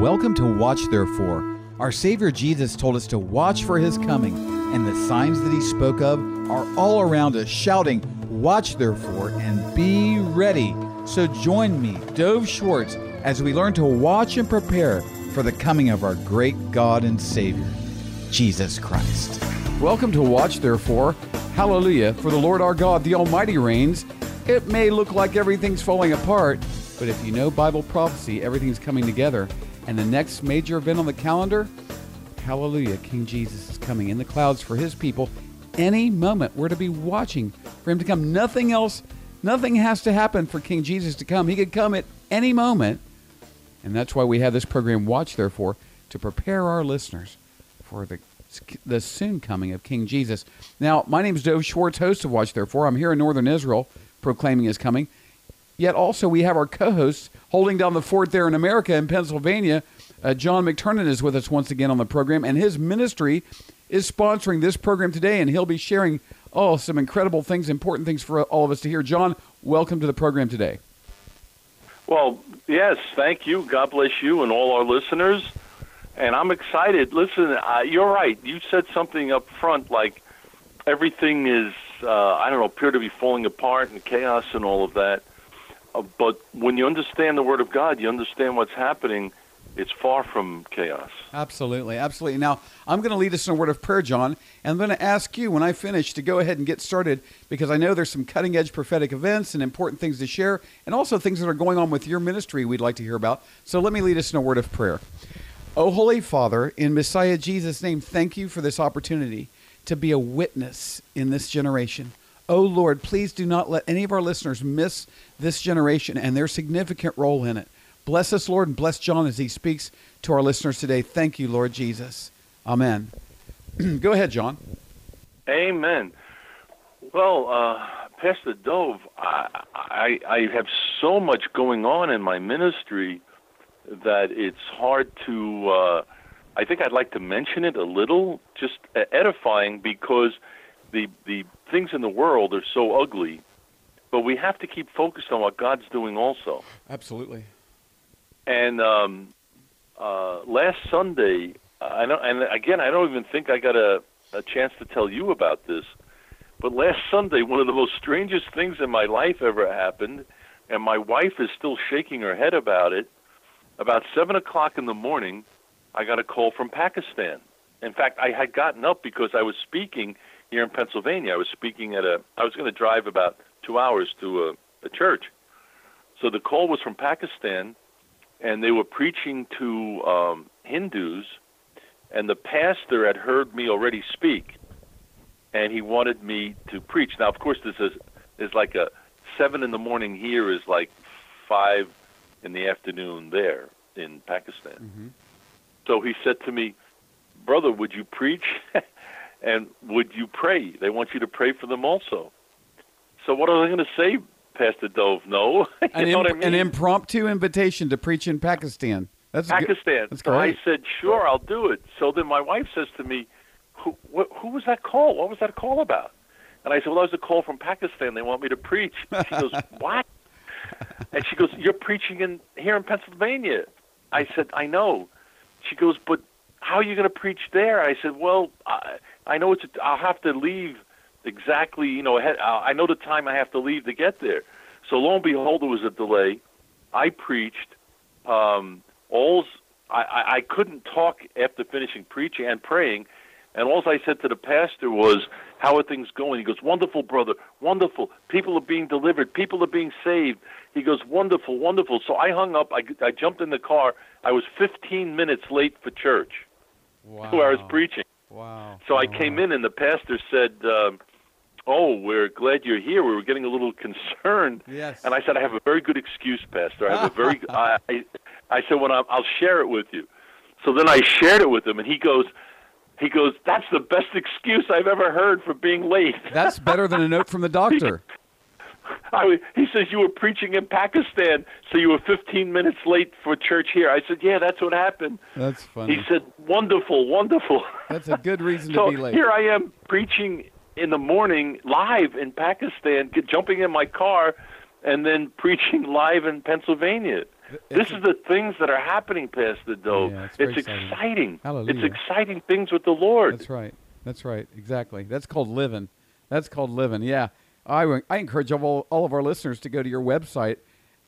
Welcome to Watch Therefore. Our Savior Jesus told us to watch for his coming, and the signs that he spoke of are all around us, shouting, Watch therefore and be ready. So join me, Dove Schwartz, as we learn to watch and prepare for the coming of our great God and Savior, Jesus Christ. Welcome to Watch Therefore. Hallelujah, for the Lord our God, the Almighty reigns. It may look like everything's falling apart, but if you know Bible prophecy, everything's coming together. And the next major event on the calendar, hallelujah, King Jesus is coming in the clouds for his people. Any moment, we're to be watching for him to come. Nothing else, nothing has to happen for King Jesus to come. He could come at any moment. And that's why we have this program, Watch Therefore, to prepare our listeners for the, the soon coming of King Jesus. Now, my name is Dove Schwartz, host of Watch Therefore. I'm here in northern Israel proclaiming his coming. Yet also, we have our co hosts holding down the fort there in America in Pennsylvania. Uh, John McTernan is with us once again on the program, and his ministry is sponsoring this program today, and he'll be sharing oh some incredible things, important things for all of us to hear. John, welcome to the program today. Well, yes, thank you. God bless you and all our listeners. And I'm excited. Listen, uh, you're right. You said something up front like everything is, uh, I don't know, appear to be falling apart and chaos and all of that. Uh, but when you understand the Word of God, you understand what's happening. It's far from chaos. Absolutely, absolutely. Now, I'm going to lead us in a word of prayer, John, and I'm going to ask you when I finish to go ahead and get started because I know there's some cutting edge prophetic events and important things to share, and also things that are going on with your ministry we'd like to hear about. So let me lead us in a word of prayer. Oh, Holy Father, in Messiah Jesus' name, thank you for this opportunity to be a witness in this generation. Oh Lord, please do not let any of our listeners miss this generation and their significant role in it. Bless us, Lord, and bless John as he speaks to our listeners today. Thank you, Lord Jesus. Amen. Go ahead, John. Amen. Well, uh, Pastor Dove, I, I, I have so much going on in my ministry that it's hard to. Uh, I think I'd like to mention it a little, just edifying, because the the things in the world are so ugly, but we have to keep focused on what God's doing also. Absolutely. And um, uh, last Sunday, I know, and again, I don't even think I got a, a chance to tell you about this, but last Sunday, one of the most strangest things in my life ever happened, and my wife is still shaking her head about it. About seven o'clock in the morning, I got a call from Pakistan. In fact, I had gotten up because I was speaking here in Pennsylvania. I was speaking at a. I was going to drive about two hours to a, a church. So the call was from Pakistan, and they were preaching to um, Hindus, and the pastor had heard me already speak, and he wanted me to preach. Now, of course, this is is like a seven in the morning here is like five in the afternoon there in Pakistan. Mm-hmm. So he said to me, "Brother, would you preach?" and would you pray? They want you to pray for them also. So what are they going to say, Pastor Dove? No, you an, what I mean? an impromptu invitation to preach in Pakistan. That's Pakistan. That's so great. I said, "Sure, I'll do it." So then my wife says to me, "Who, wh- who was that call? What was that call about?" And I said, "Well, that was a call from Pakistan. They want me to preach." She goes, "What?" And she goes, "You're preaching in here in Pennsylvania." I said, "I know." She goes, "But how are you going to preach there?" I said, "Well, I, I know it's. A, I'll have to leave exactly. You know, ahead, I know the time I have to leave to get there." So lo and behold, there was a delay. I preached. Um, all's I, I, I couldn't talk after finishing preaching and praying, and all I said to the pastor was, "How are things going?" He goes, "Wonderful, brother. Wonderful. People are being delivered. People are being saved." He goes, "Wonderful, wonderful." So I hung up. I, I jumped in the car. I was 15 minutes late for church, wow. where I was preaching. Wow. So I Wow. came in, and the pastor said, um, "Oh, we're glad you're here. We were getting a little concerned." Yes. And I said, "I have a very good excuse, Pastor. I have a very." I, I, I said, "When I'm, I'll share it with you." So then I shared it with him, and he goes, "He goes, that's the best excuse I've ever heard for being late." That's better than a note from the doctor. I, he says you were preaching in Pakistan, so you were 15 minutes late for church here. I said, "Yeah, that's what happened." That's funny. He said, "Wonderful, wonderful." That's a good reason so to be late. here I am preaching in the morning live in Pakistan, jumping in my car, and then preaching live in Pennsylvania. this is the things that are happening, Pastor Dove. Yeah, it's it's exciting. exciting. Hallelujah. It's exciting things with the Lord. That's right. That's right. Exactly. That's called living. That's called living. Yeah. I, I encourage all, all of our listeners to go to your website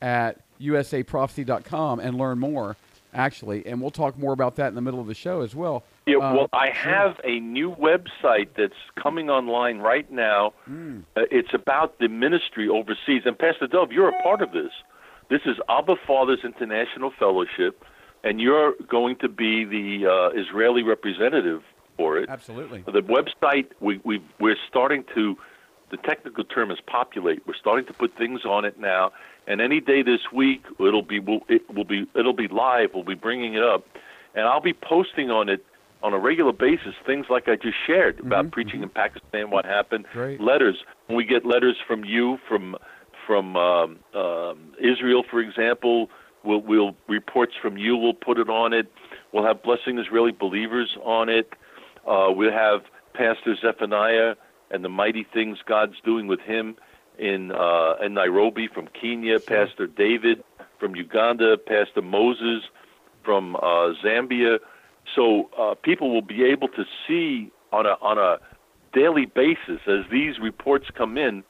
at usaprophecy.com and learn more, actually. And we'll talk more about that in the middle of the show as well. Yeah, Uh, well, I sure. have a new website that's coming online right now. Hmm. Uh, it's about the ministry overseas. And Pastor Dove, you're a part of this. This is Abba Fathers International Fellowship, and you're going to be the uh, Israeli representative for it. Absolutely. The website we we we're starting to the technical term is populate. We're starting to put things on it now, and any day this week it'll be it will be it'll be live. We'll be bringing it up, and I'll be posting on it on a regular basis things like I just shared about preaching in Pakistan, what happened, Great. letters. When we get letters from you from from um, um, Israel, for example, we'll, we'll reports from you. We'll put it on it. We'll have blessing Israeli believers on it. Uh, we'll have Pastor Zephaniah and the mighty things God's doing with him in uh, in Nairobi from Kenya. Pastor David from Uganda. Pastor Moses from uh, Zambia. So uh, people will be able to see on a on a daily basis as these reports come in.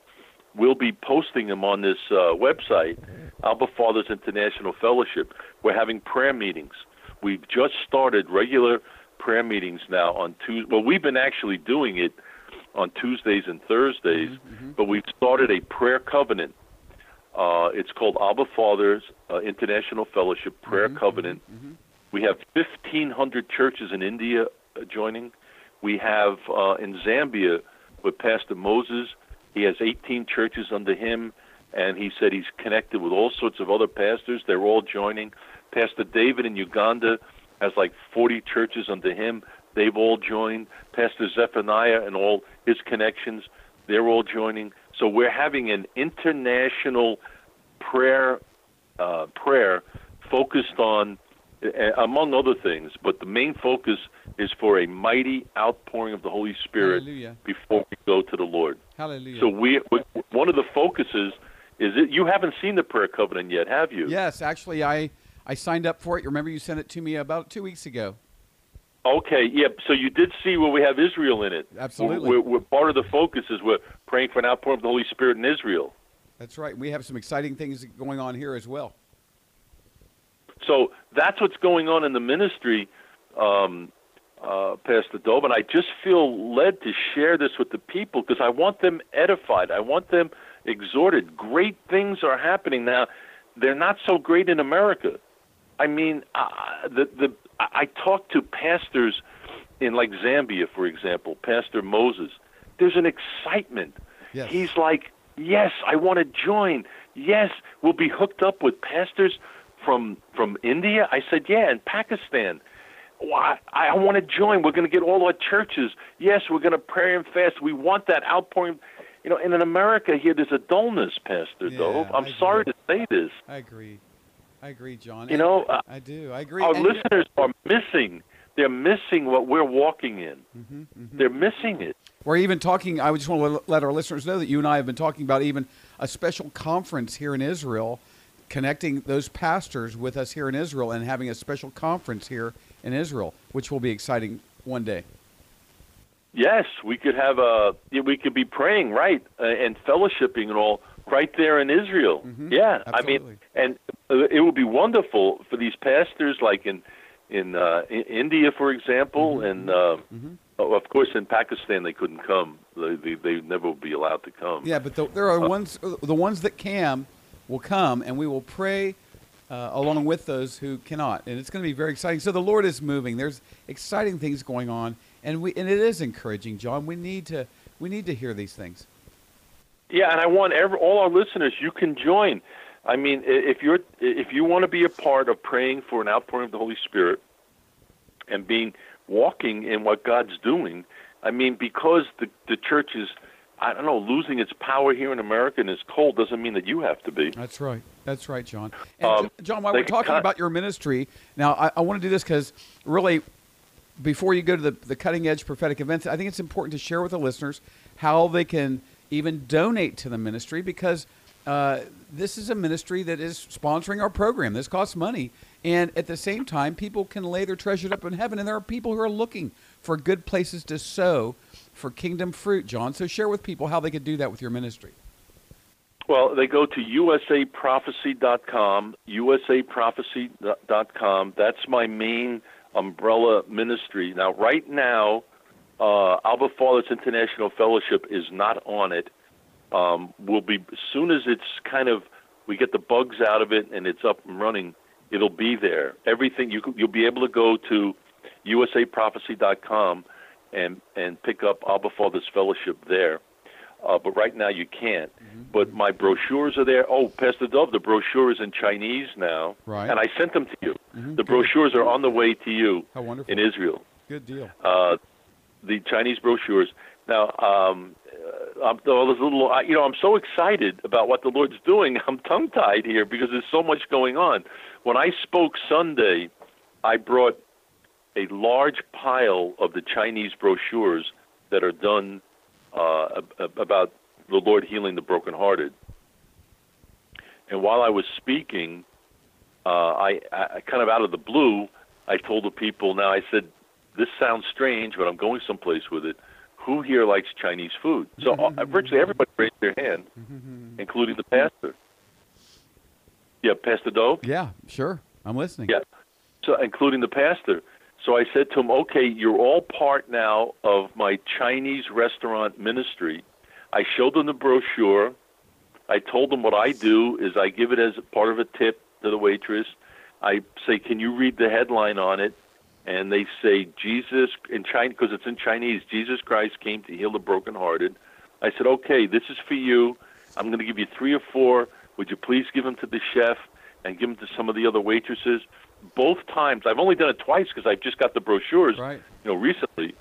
We'll be posting them on this uh, website, Abba Fathers International Fellowship. We're having prayer meetings. We've just started regular prayer meetings now on Tuesday. Well, we've been actually doing it on Tuesdays and Thursdays, but we've started a prayer covenant. Uh, it's called Abba Fathers uh, International Fellowship Prayer Covenant. We have 1,500 churches in India uh, joining. We have uh, in Zambia with Pastor Moses. He has 18 churches under him, and he said he's connected with all sorts of other pastors. They're all joining. Pastor David in Uganda has like 40 churches under him. They've all joined. Pastor Zephaniah and all his connections, they're all joining. So we're having an international prayer uh, prayer focused on, uh, among other things, but the main focus is for a mighty outpouring of the Holy Spirit Hallelujah. before we go to the Lord. Hallelujah. So we, we one of the focuses is it. You haven't seen the prayer covenant yet, have you? yes, actually, I, I signed up for it. You remember you sent it to me about two weeks ago. Okay, yeah. So you did see where we have Israel in it. Absolutely. We're, we're, part of the focus is we're praying for an outpouring of the Holy Spirit in Israel. That's right. We have some exciting things going on here as well. So that's what's going on in the ministry, um, uh, Pastor Dove. And I just feel led to share this with the people because I want them edified. I want them exhorted. Great things are happening now. They're not so great in America. I mean, uh, the the I I talk to pastors in like Zambia, for example, Pastor Moses. There's an excitement. Yes. He's like, yes, I want to join. Yes, we'll be hooked up with pastors from from India. I said, yeah, and Pakistan. Why I, I want to join. We're going to get all our churches. Yes, we're going to pray and fast. We want that outpouring. You know, and in America here, there's a dullness, Pastor Yeah, Dove. I'm I sorry agree. to say this. I agree. I agree, John. You know, uh, I do. I agree. Our And- listeners are missing. They're missing what we're walking in. Mm-hmm, They're missing it. We're even talking. I just want to let our listeners know that you and I have been talking about even a special conference here in Israel, connecting those pastors with us here in Israel, and having a special conference here in Israel, which will be exciting one day. Yes, we could have a. We could be praying right uh, and fellowshipping and all right there in Israel. Yeah, I mean, and uh, it would be wonderful for these pastors, like in in, uh, in India, for example, and uh, oh, of course in Pakistan they couldn't come. They they, they never would be allowed to come. Yeah, but the, there are ones, the ones that can, will come, and we will pray uh, along with those who cannot, and it's going to be very exciting. So the Lord is moving. There's exciting things going on, and we and it is encouraging, John. We need to we need to hear these things. Yeah, and I want every, all our listeners. You can join. I mean, if you're if you want to be a part of praying for an outpouring of the Holy Spirit and being walking in what God's doing, I mean, because the the church is, I don't know, losing its power here in America and is cold doesn't mean that you have to be. That's right. That's right, John. And Um, John, while we're talking about your ministry, now I, I want to do this because really, before you go to the, the cutting edge prophetic events, I think it's important to share with the listeners how they can even donate to the ministry because uh, this is a ministry that is sponsoring our program. This costs money. And at the same time, people can lay their treasures up in heaven. And there are people who are looking for good places to sow for kingdom fruit, John. So share with people how they could do that with your ministry. Well, they go to usaprophecy.com, usaprophecy.com. That's my main umbrella ministry. Now, right now, uh, Abba Fathers International Fellowship is not on it. Um, we'll be as soon as it's kind of we get the bugs out of it and it's up and running. It'll be there. Everything you you'll be able to go to usaprophecy.com and and pick up Abba Fathers Fellowship there. Uh, but right now you can't. Mm-hmm. But my brochures are there. Oh, Pastor Dove, the brochure is in Chinese now, right? And I sent them to you. Mm-hmm. The brochures are on the way to you How wonderful. in Israel. Good deal. Uh, the Chinese brochures. Now, um, uh, I'm, a little, you know, I'm so excited about what the Lord's doing. I'm tongue tied here because there's so much going on. When I spoke Sunday, I brought a large pile of the Chinese brochures that are done uh, about the Lord healing the brokenhearted. And while I was speaking, uh, I, I kind of out of the blue, I told the people. Now I said, "This sounds strange, but I'm going someplace with it. Who here likes Chinese food?" So uh, virtually everybody raised their hand, including the pastor. Yeah, Pastor Dove. Yeah, sure. I'm listening. Yeah, so including the pastor. So I said to him, okay, you're all part now of my Chinese restaurant ministry. I showed them the brochure. I told them what I do is I give it as part of a tip to the waitress. I say, can you read the headline on it? And they say, Jesus, in China, because it's in Chinese, Jesus Christ came to heal the brokenhearted. I said, okay, this is for you. I'm going to give you three or four. Would you please give them to the chef and give them to some of the other waitresses? both times. I've only done it twice because I've just got the brochures, right. you know, recently.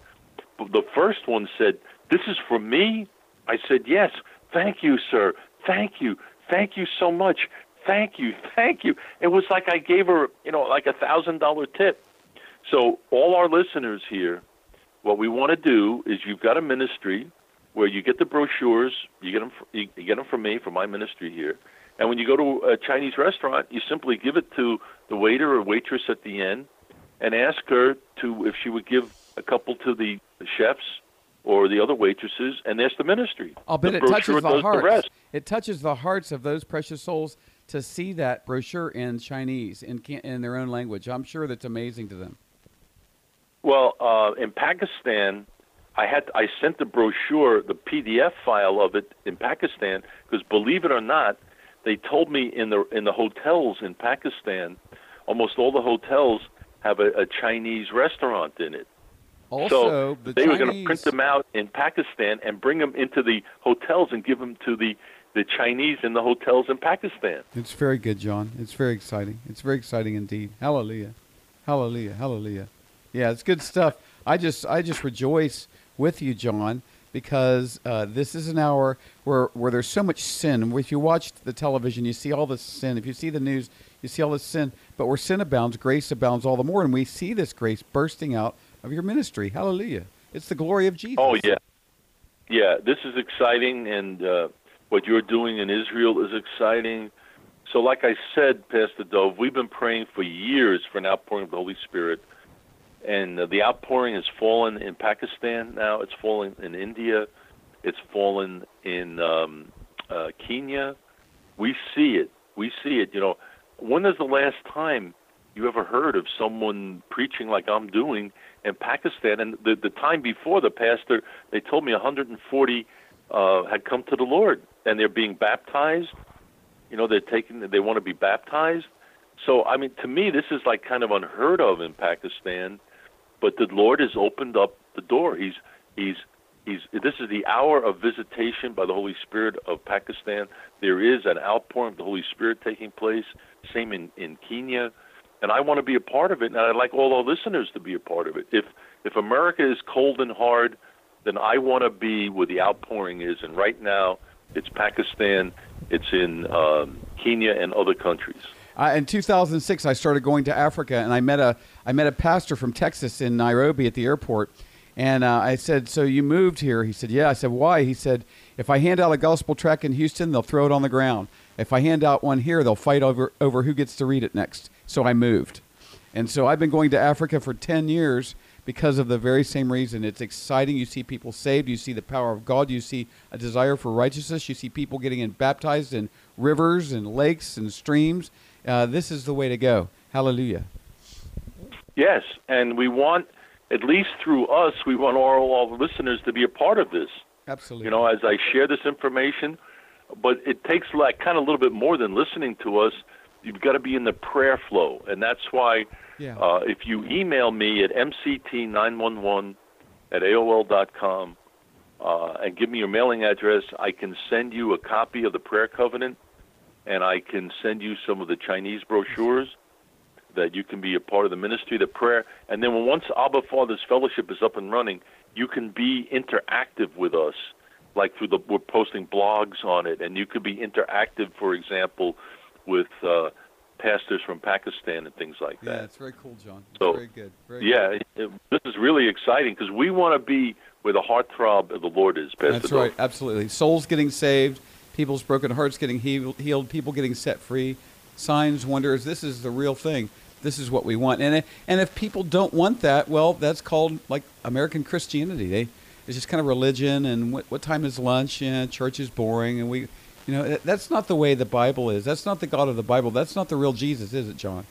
The first one said, "This is for me." I said, "Yes, thank you, sir. Thank you, thank you so much. Thank you, thank you." It was like I gave her, you know, like a thousand dollar tip. So all our listeners here, what we want to do is you've got a ministry where you get the brochures, you get them, you get them from me, from my ministry here and when you go to a Chinese restaurant, you simply give it to the waiter or waitress at the end and ask her to if she would give a couple to the chefs or the other waitresses and that's the ministry. I'll bet the it touches the hearts. The it touches the hearts of those precious souls to see that brochure in Chinese in in their own language. I'm sure that's amazing to them. Well, uh, in Pakistan, I had I sent the brochure, the PDF file of it in Pakistan, because believe it or not, they told me in the in the hotels in Pakistan, almost all the hotels have a, a Chinese restaurant in it. Also, so the they Chinese... were going to print them out in Pakistan and bring them into the hotels and give them to the the Chinese in the hotels in Pakistan. It's very good, John. It's very exciting. It's very exciting indeed. Hallelujah, hallelujah, hallelujah. Yeah, it's good stuff. I just I just rejoice with you, John, because uh, this is an hour where, where there's so much sin. If you watch the television, you see all this sin. If you see the news, you see all this sin. But where sin abounds, grace abounds all the more. And we see this grace bursting out of your ministry. Hallelujah. It's the glory of Jesus. Oh, yeah. Yeah, this is exciting. And uh, what you're doing in Israel is exciting. So, like I said, Pastor Dove, we've been praying for years for an outpouring of the Holy Spirit and the outpouring has fallen in Pakistan now. It's fallen in India. It's fallen in um, uh, Kenya. We see it. We see it. You know, when is the last time you ever heard of someone preaching like I'm doing in Pakistan? And the the time before the pastor, they told me 140 uh, had come to the Lord, and they're being baptized. You know, they're taking. They want to be baptized. So, I mean, to me, this is like kind of unheard of in Pakistan but the Lord has opened up the door. He's he's he's this is the hour of visitation by the Holy Spirit of Pakistan. There is an outpouring of the Holy Spirit taking place. Same in in Kenya, and I want to be a part of it, and I'd like all our listeners to be a part of it. If if America is cold and hard, then I want to be where the outpouring is. And right now, it's Pakistan, it's in um, Kenya, and other countries. Uh, in 2006, I started going to Africa, and I met a I met a pastor from Texas in Nairobi at the airport, And uh, I said, "So you moved here?" He said, "Yeah." I said, "Why?" He said, "If I hand out a gospel tract in Houston, they'll throw it on the ground. If I hand out one here, they'll fight over over who gets to read it next." So I moved, and so I've been going to Africa for ten years because of the very same reason. It's exciting. You see people saved. You see the power of God. You see a desire for righteousness. You see people getting in, baptized in rivers and lakes and streams. Uh, this is the way to go. Hallelujah. Yes, and we want, at least through us, we want all, all the listeners to be a part of this. Absolutely. You know, as I share this information, but it takes like kind of a little bit more than listening to us. You've got to be in the prayer flow, and that's why yeah. uh, if you email me at mct911 at aol.com uh, and give me your mailing address, I can send you a copy of the prayer covenant, and I can send you some of the Chinese brochures that you can be a part of the ministry, the prayer, and then when once Abba Father's Fellowship is up and running, you can be interactive with us, like through the we're posting blogs on it, and you could be interactive, for example, with uh, pastors from Pakistan and things like that. Yeah, it's very cool, John. It's So, very good. Very Yeah, good. it, this is really exciting because we want to be where the heartthrob of the Lord is. Pastor That's right. Absolutely. Souls getting saved, people's broken hearts getting healed, people getting set free, signs, wonders. This is the real thing. This is what we want. And and if people don't want that, well, that's called like American Christianity. They it's just kind of religion and what what time is lunch? Yeah, church is boring and we you know, that's not the way the Bible is. That's not the God of the Bible. That's not the real Jesus, is it, John?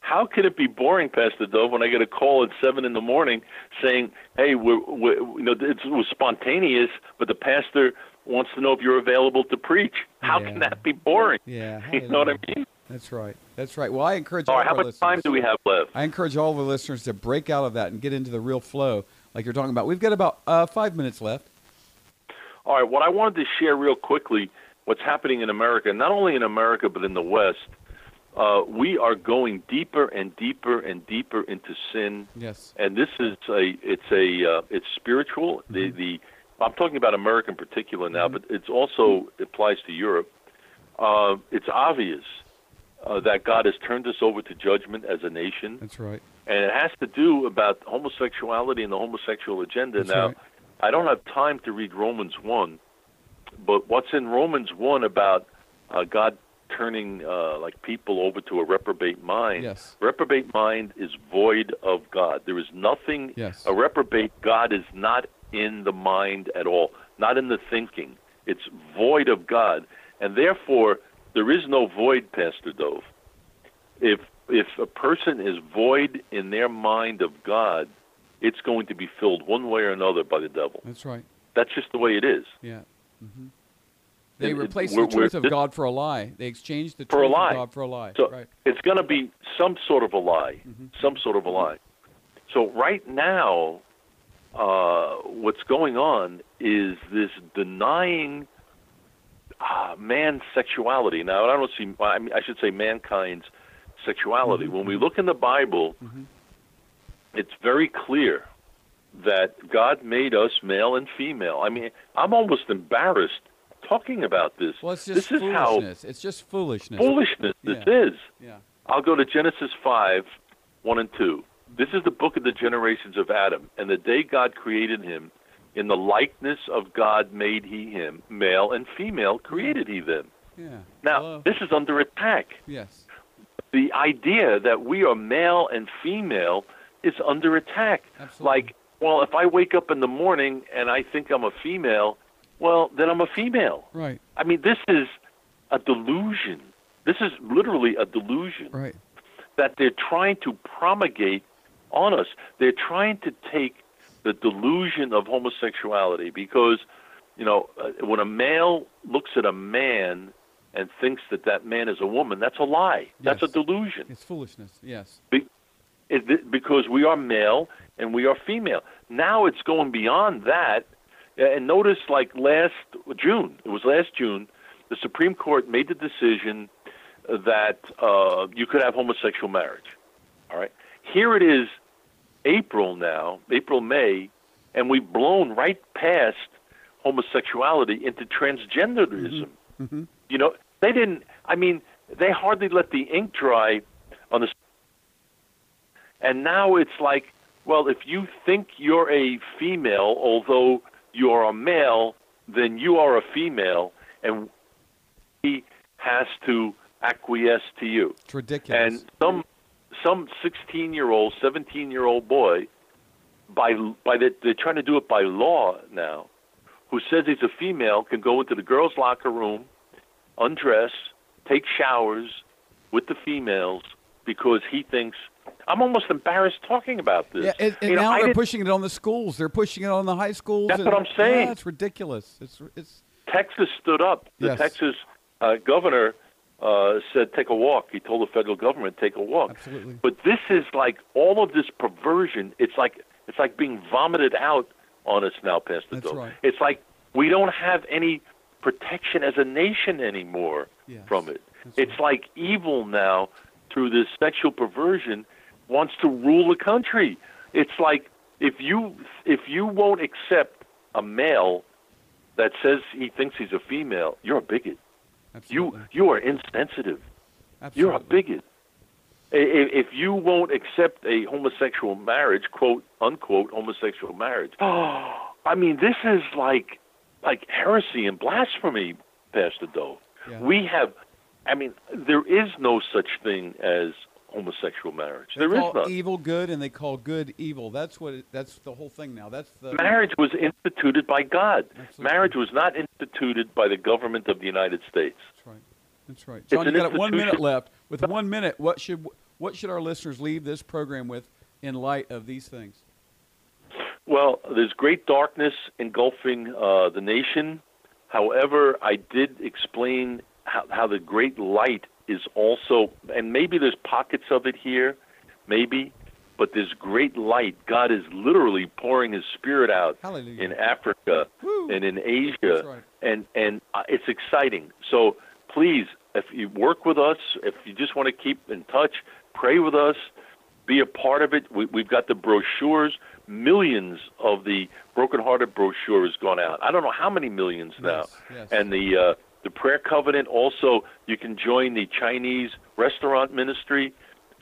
How could it be boring, Pastor Dove, when I get a call at seven in the morning saying, "Hey, we're, we're you know it was spontaneous, but the pastor wants to know if you're available to preach." How Yeah. can that be boring? Yeah. You know what I mean? That's right. That's right. Well, I encourage All all right, how much time do we have left? I encourage all the listeners to break out of that and get into the real flow, like you're talking about. We've got about uh, five minutes left. All right, what I wanted to share real quickly, what's happening in America, not only in America but in the West, uh, we are going deeper and deeper and deeper into sin, Yes. and this is a it's a uh, it's spiritual. The the I'm talking about America in particular now, but it also applies to Europe. Uh, it's obvious uh, that God has turned us over to judgment as a nation That's right. and it has to do about homosexuality and the homosexual agenda. That's now, right. I don't have time to read Romans one, but what's in Romans one about uh, God turning uh, like people over to a reprobate mind? Yes. Reprobate mind is void of God. There is nothing. Yes. A reprobate God is not in the mind at all, not in the thinking. It's void of God, and therefore there is no void, Pastor Dove. If if a person is void in their mind of God, it's going to be filled one way or another by the devil. That's right. That's just the way it is. Yeah. hmm They It- it- replaced the truth of God for a lie. They exchanged the For a truth lie. of God for a lie. So right. it's going to be some sort of a lie, some sort of a lie. So right now, uh, what's going on is this denying uh, man's sexuality. Now I don't see. I, mean, I should say mankind's sexuality. When we look in the Bible, it's very clear that God made us male and female. I mean, I'm almost embarrassed talking about this. Well, it's just this is how foolishness. It's just foolishness. foolishness this Yeah. is. Yeah. I'll go to Genesis 5, 1 and 2. This is the book of the generations of Adam. And the day God created him, in the likeness of God made he him, male and female created he them. Yeah. Now, Hello. this is under attack. yes. The idea that we are male and female is under attack. Absolutely. Like, well, if I wake up in the morning and I think I'm a female, well, then I'm a female. Right. I mean, this is a delusion. This is literally a delusion Right. that they're trying to promulgate on us. They're trying to take the delusion of homosexuality because, you know, uh, when a male looks at a man and thinks that that man is a woman, that's a lie. That's a delusion. It's foolishness. Yes. Be- it- because we are male and we are female. Now it's going beyond that. And notice, like last June, it was last June, the Supreme Court made the decision that uh, you could have homosexual marriage. All right. Here it is, April now, April, May, and we've blown right past homosexuality into transgenderism. Mm-hmm. You know, they didn't, I mean, they hardly let the ink dry on the and now it's like well, if you think you're a female, although you're a male, then you are a female, and he has to acquiesce to you. It's ridiculous. And some some 16 year old, 17 year old boy, by by the, they're trying to do it by law now, who says he's a female can go into the girls' locker room, undress, take showers with the females because he thinks. I'm almost embarrassed talking about this. yeah, and, and You know, now I they're pushing it on the schools. They're pushing it on the high schools. That's and- what I'm saying. Yeah, it's ridiculous. It's it's Texas stood up. The Yes. Texas uh, governor uh, said, "Take a walk." He told the federal government, "Take a walk." Absolutely. But this is like all of this perversion. It's like it's like being vomited out on us now, Pastor That's Dove. right. It's like we don't have any protection as a nation anymore Yes. from it. That's it's like evil now through this sexual perversion wants to rule the country. It's like if you if you won't accept a male that says he thinks he's a female, you're a bigot. Absolutely. You you are insensitive. absolutely. You're a bigot. If you won't accept a homosexual marriage, quote unquote homosexual marriage, oh, I mean this is like like heresy and blasphemy, Pastor Dove. Yeah. We have, I mean, there is no such thing as homosexual marriage. They There is call none. evil good, and they call good evil. That's what. It, that's the whole thing now. That's the Marriage was instituted by God. Absolutely. Marriage was not instituted by the government of the United States. That's right. That's right. John, an you got one minute left. With one minute, what should what should our listeners leave this program with in light of these things? Well, there's great darkness engulfing uh, the nation. However, I did explain how, how the great light is also, and maybe there's pockets of it here, maybe, but there's great light. God is literally pouring His Spirit out Hallelujah. in Africa Woo. and in Asia, right. and and uh, it's exciting. So please, if you work with us, if you just want to keep in touch, pray with us, be a part of it. We, we've got the brochures. Millions of the brokenhearted brochure has gone out. I don't know how many millions now. Yes, yes. And the uh, the prayer covenant also. You can join the Chinese restaurant ministry.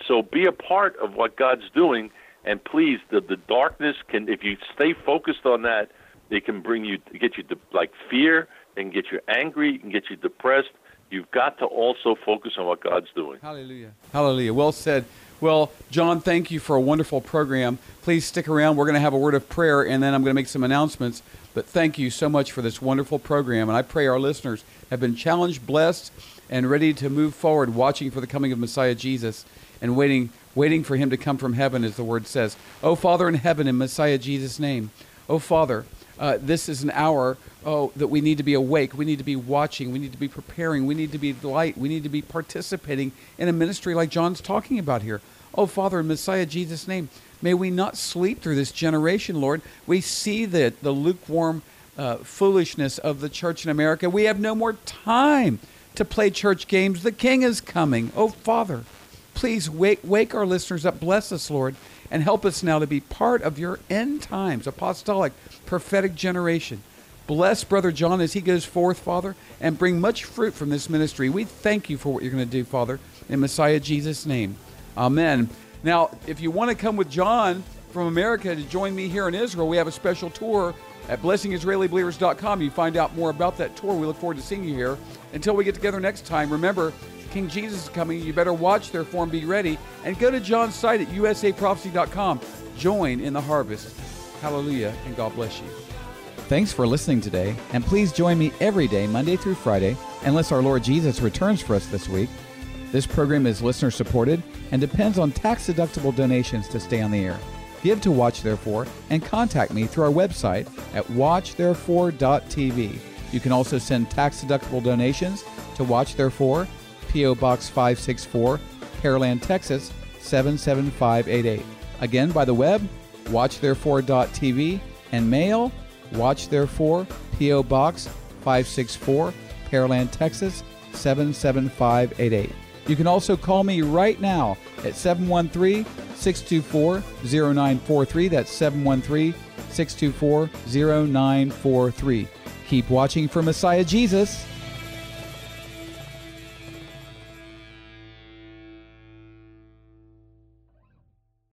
So be a part of what God's doing. And please, the the darkness can, if you stay focused on that, it can bring you, get you to like fear, and get you angry, and get you depressed. You've got to also focus on what God's doing. Hallelujah. Hallelujah. Well said. Well, John, thank you for a wonderful program. Please stick around. We're going to have a word of prayer, and then I'm going to make some announcements. But thank you so much for this wonderful program. And I pray our listeners have been challenged, blessed, and ready to move forward, watching for the coming of Messiah Jesus and waiting, waiting for him to come from heaven, as the word says. Oh, Father in heaven, in Messiah Jesus' name. Oh, Father, uh, this is an hour oh, that we need to be awake. We need to be watching. We need to be preparing. We need to be light. We need to be participating in a ministry like John's talking about here. Oh, Father, in Messiah Jesus' name, may we not sleep through this generation, Lord. We see that the lukewarm uh, foolishness of the church in America. We have no more time to play church games. The King is coming. Oh, Father, please wake, wake our listeners up. Bless us, Lord, and help us now to be part of your end times, apostolic, prophetic generation. Bless Brother John as he goes forth, Father, and bring much fruit from this ministry. We thank you for what you're going to do, Father, in Messiah Jesus' name. Amen. Now, if you want to come with John from America to join me here in Israel, we have a special tour at blessingisraelibelievers.com. You find out more about that tour. We look forward to seeing you here. Until we get together next time, remember, King Jesus is coming. You better watch, their form, be ready. And go to John's site at usaprophecy.com. Join in the harvest. Hallelujah, and God bless you. Thanks for listening today, and please join me every day, Monday through Friday, unless our Lord Jesus returns for us this week. This program is listener supported and depends on tax deductible donations to stay on the air. Give to Watch Therefore and contact me through our website at watchtherefore.tv. You can also send tax deductible donations to Watch Therefore, P.O. Box 564, Pearland, Texas 77588. Again, by the web, watchtherefore.tv, and mail, Watch Therefore, P.O. Box 564, Pearland, Texas 77588. You can also call me right now at 713 624 0943. That's 713 624 0943. Keep watching for Messiah Jesus.